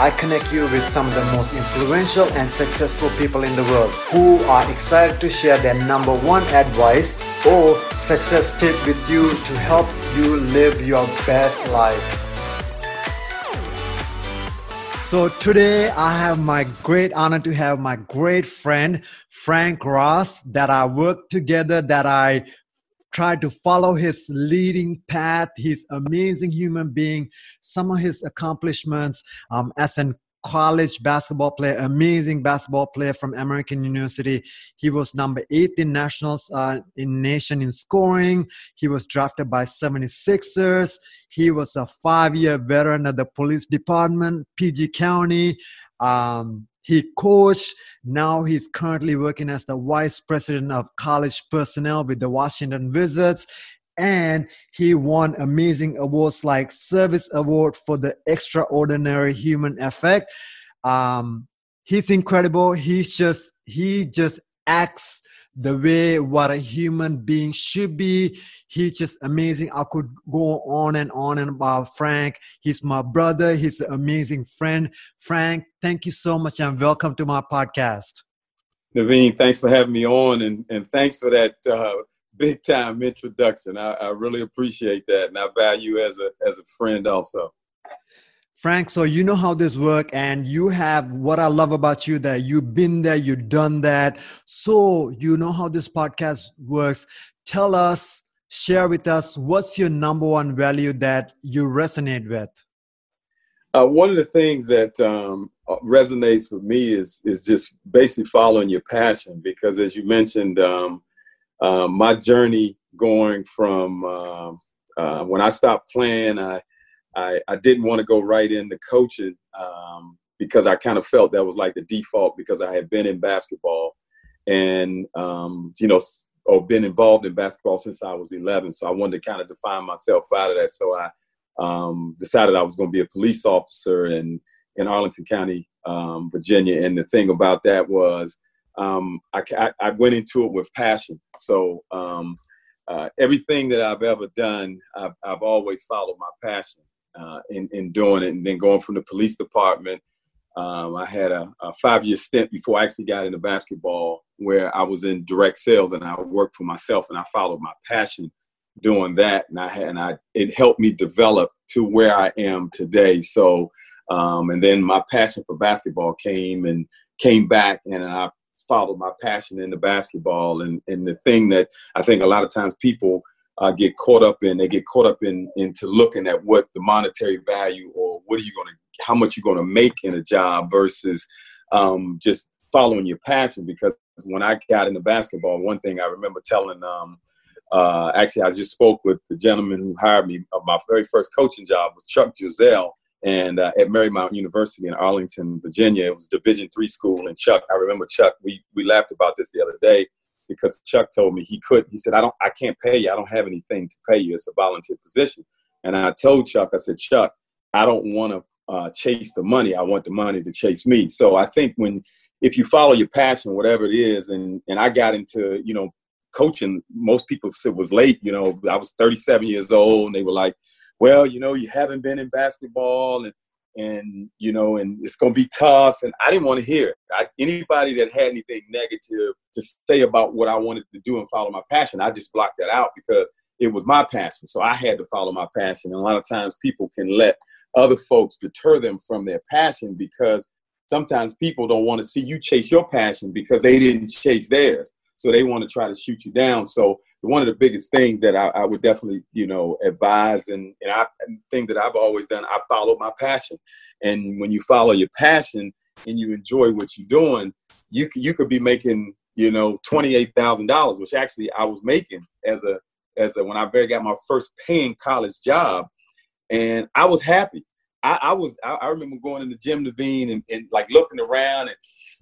I connect you with some of the most influential and successful people in the world who are excited to share their number one advice or success tip with you to help you live your best life. So today I have my great honor to have my great friend Frank Ross that I work together that I try to follow his leading path. He's amazing human being. Some of his accomplishments um, as an college basketball player, amazing basketball player from American University. He was number eight in nationals uh, in nation in scoring. He was drafted by 76ers. He was a five-year veteran of the police department, PG County. Um, he coached. Now he's currently working as the vice president of college personnel with the Washington Wizards. And he won amazing awards like Service Award for the Extraordinary Human Effect. Um, he's incredible. He's just he just acts the way what a human being should be. He's just amazing. I could go on and on and about Frank. He's my brother. He's an amazing friend. Frank, thank you so much and welcome to my podcast. Naveen, thanks for having me on and, and thanks for that uh, big time introduction. I, I really appreciate that and I value as a as a friend also. Frank, so you know how this works, and you have what I love about you that you've been there, you've done that. So you know how this podcast works. Tell us, share with us, what's your number one value that you resonate with? Uh, one of the things that um, resonates with me is is just basically following your passion. Because as you mentioned, um, uh, my journey going from uh, uh, when I stopped playing, I I, I didn't want to go right into coaching um, because I kind of felt that was like the default because I had been in basketball and, um, you know, or been involved in basketball since I was 11. So I wanted to kind of define myself out of that. So I um, decided I was going to be a police officer in, in Arlington County, um, Virginia. And the thing about that was um, I, I, went into it with passion. So um, uh, everything that I've ever done, I've, I've always followed my passion uh, in, in doing it. And then going from the police department, um, I had a, a five year stint before I actually got into basketball where I was in direct sales and I worked for myself and I followed my passion doing that. And I had, and I, it helped me develop to where I am today. So, um, and then my passion for basketball came and came back and I followed my passion into basketball. And, and the thing that I think a lot of times people uh, get caught up in. They get caught up in into looking at what the monetary value or what are you going to, how much you're going to make in a job versus um, just following your passion. Because when I got into basketball, one thing I remember telling, um, uh, actually, I just spoke with the gentleman who hired me. Uh, my very first coaching job was Chuck Driesell, and uh, at Marymount University in Arlington, Virginia. It was Division three school, and Chuck. I remember Chuck. We we laughed about this the other day because Chuck told me he couldn't. He said, I don't, I can't pay you. I don't have anything to pay you. It's a volunteer position. And I told Chuck, I said, Chuck, I don't want to uh, chase the money. I want the money to chase me. So I think when, if you follow your passion, whatever it is, and and I got into, you know, coaching. Most people said was late. You know, I was 37 years old, and they were like, "Well, you know, you haven't been in basketball, and and you know, and it's gonna be tough. And I didn't want to hear. I, anybody that had anything negative to say about what I wanted to do and follow my passion, I just blocked that out because it was my passion. So I had to follow my passion. And a lot of times people can let other folks deter them from their passion because sometimes people don't want to see you chase your passion because they didn't chase theirs. So they want to try to shoot you down. So one of the biggest things that I, I would definitely, you know, advise and, and I and thing that I've always done, I follow my passion. And when you follow your passion and you enjoy what you're doing, you you could be making, you know, twenty eight thousand dollars, which actually I was making as a as a when I very got my first paying college job, and I was happy. I, I was I, I, remember going in the gym Naveen and, and like looking around and,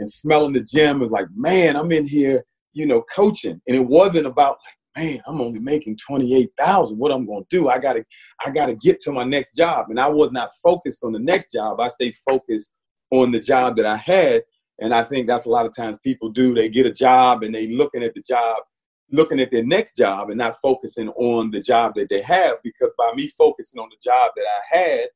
and smelling the gym and like, man, I'm in here, you know, coaching. And it wasn't about like, man, I'm only making 28,000. What I'm going to do? I got to, I got to get to my next job. And I was not focused on the next job. I stayed focused on the job that I had. And I think that's a lot of times people do. They get a job and they looking at the job, looking at their next job and not focusing on the job that they have. Because by me focusing on the job that I had,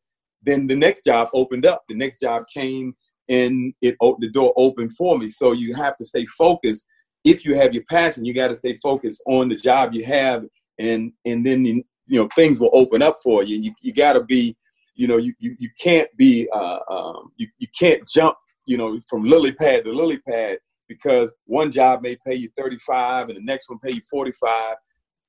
then the next job opened up. The next job came and it opened the door opened for me. So you have to stay focused. If you have your passion, you got to stay focused on the job you have, and and then you know things will open up for you. You you got to be, you know, you you, you can't be, uh, um, you you can't jump, you know, from lily pad to lily pad because one job may pay you 35 and the next one pay you 45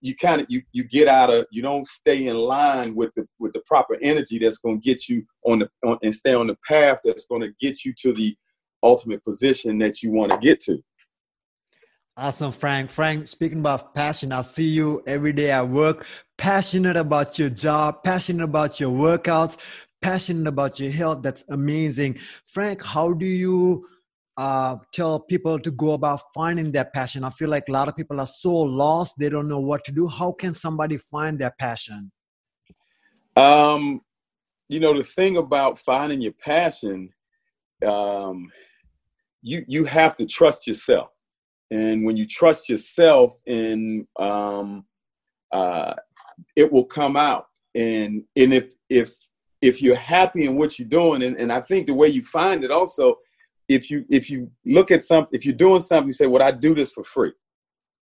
you kind of you you get out of you don't stay in line with the with the proper energy that's going to get you on the on, and stay on the path that's going to get you to the ultimate position that you want to get to awesome frank frank speaking about passion i see you every day at work passionate about your job passionate about your workouts passionate about your health that's amazing frank how do you uh, tell people to go about finding their passion? I feel like a lot of people are so lost, they don't know what to do. How can somebody find their passion? Um, you know, the thing about finding your passion, um, you you have to trust yourself, and when you trust yourself, and um, uh, it will come out. And and if if if you're happy in what you're doing, and, and I think the way you find it also if you if you look at something, if you're doing something, you say, "Well, I do this for free."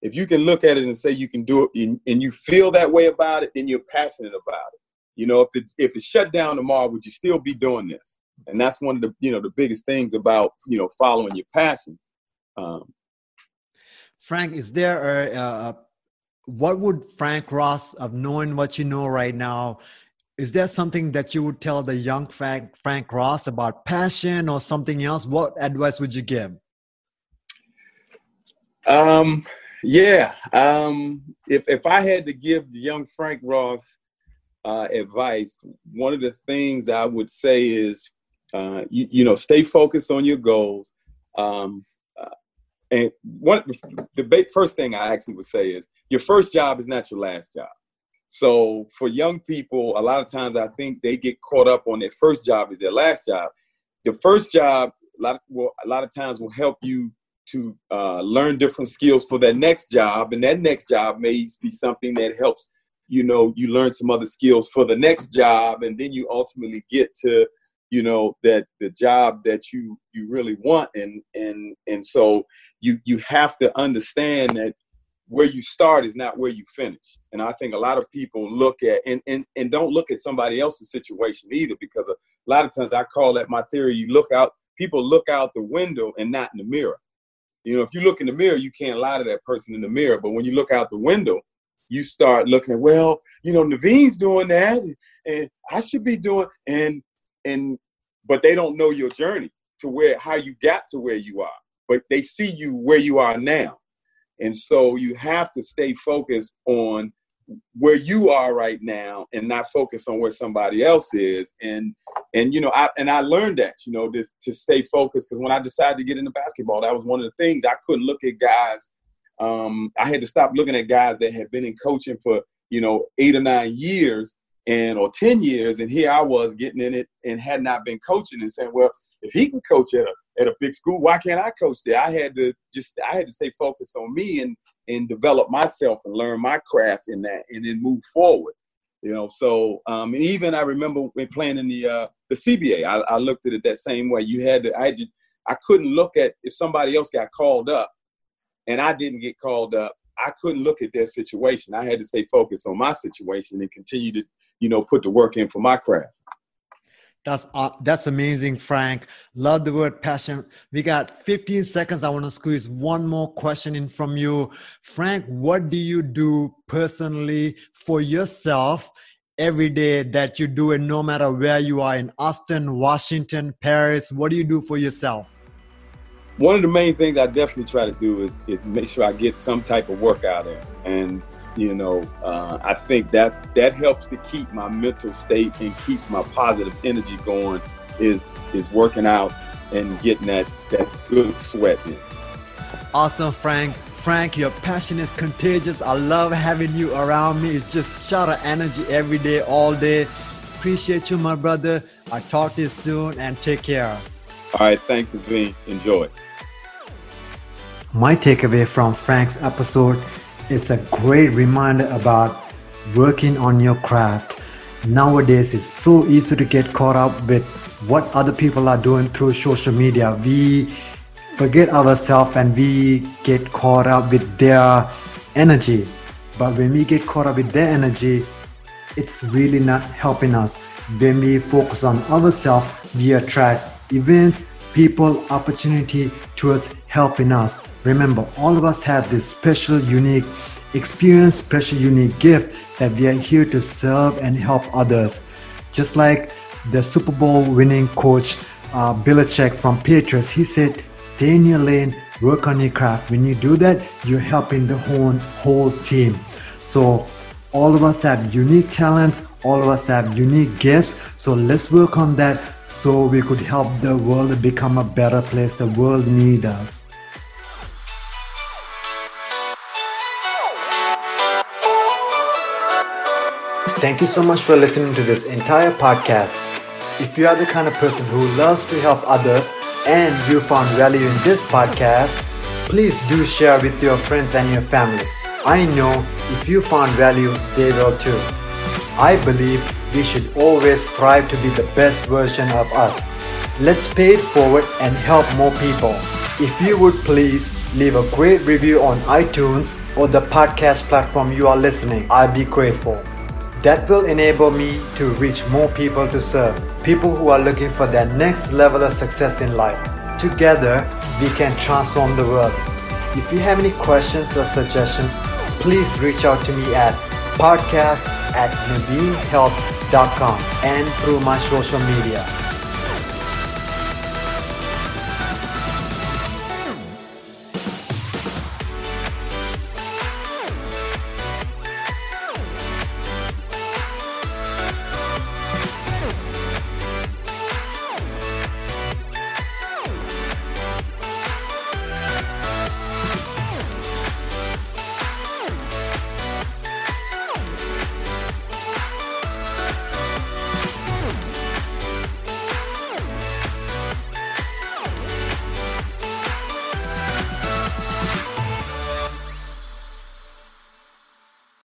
If you can look at it and say you can do it, and, and you feel that way about it, then you're passionate about it. You know, if the, if it's shut down tomorrow, would you still be doing this? And that's one of the you know the biggest things about you know following your passion. Um, Frank, is there a, what would Frank Ross of knowing what you know right now is there something that you would tell the young Frank, Frank Ross about passion or something else? What advice would you give? Um, yeah. Um, if, if I had to give the young Frank Ross uh, advice, one of the things I would say is, uh, you, you know, stay focused on your goals. Um, and one, the first thing I actually would say is your first job is not your last job. So for young people, a lot of times I think they get caught up on their first job is their last job. The first job, a lot, well, a lot of times will help you to uh, learn different skills for that next job, and that next job may be something that helps you know you learn some other skills for the next job, and then you ultimately get to you know that the job that you you really want, and and and so you you have to understand that where you start is not where you finish. And I think a lot of people look at and, and, and don't look at somebody else's situation either because a lot of times I call that my theory, you look out, people look out the window and not in the mirror. You know, if you look in the mirror, you can't lie to that person in the mirror. But when you look out the window, you start looking, well, you know, Naveen's doing that and, and I should be doing and and but they don't know your journey to where how you got to where you are. But they see you where you are now and so you have to stay focused on where you are right now and not focus on where somebody else is. And and you know, I and I learned that, you know, this to stay focused because when I decided to get into basketball, that was one of the things I couldn't look at guys. Um, I had to stop looking at guys that had been in coaching for, you know, eight or nine years and or 10 years and here i was getting in it and had not been coaching and saying well if he can coach at a at a big school. Why can't I coach there? I had to just I had to stay focused on me and and develop myself and learn my craft in that and then move forward. You know, so um, and even I remember when playing in the uh, the CBA, I, I looked at it that same way. You had to I had to, I couldn't look at if somebody else got called up and I didn't get called up. I couldn't look at their situation. I had to stay focused on my situation and continue to, you know, put the work in for my craft. That's uh, that's amazing, Frank. Love the word passion. We got 15 seconds. I want to squeeze one more question in from you, Frank. What do you do personally for yourself every day that you do it, no matter where you are in Austin, Washington, Paris? What do you do for yourself? One of the main things I definitely try to do is is make sure I get some type of workout in, and you know, uh, I think that's that helps to keep my mental state and keeps my positive energy going. Is is working out and getting that that good sweat in. Awesome, Frank. Frank, your passion is contagious. I love having you around me. It's just shot of energy every day, all day. Appreciate you, my brother. I'll talk to you soon and take care. All right, thanks, Naveen. Enjoy. My takeaway from Frank's episode is a great reminder about working on your craft. Nowadays, it's so easy to get caught up with what other people are doing through social media. We forget ourselves and we get caught up with their energy. But when we get caught up with their energy, it's really not helping us. When we focus on ourselves, we attract events, people, opportunity towards helping us. Remember, all of us have this special, unique experience, special, unique gift that we are here to serve and help others. Just like the Super Bowl winning coach uh, Belichick from Patriots, he said, stay in your lane, work on your craft. When you do that, you're helping the whole, whole team. So all of us have unique talents, all of us have unique gifts. So let's work on that so we could help the world become a better place. The world needs us. Thank you so much for listening to this entire podcast. If you are the kind of person who loves to help others and you found value in this podcast, please do share with your friends and your family. I know if you found value, they will too. I believe we should always strive to be the best version of us. Let's pay it forward and help more people. If you would please leave a great review on iTunes or the podcast platform you are listening, I'd be grateful. That will enable me to reach more people to serve, people who are looking for their next level of success in life. Together, we can transform the world. If you have any questions or suggestions, please reach out to me at podcast at naveenhealth.com and through my social media.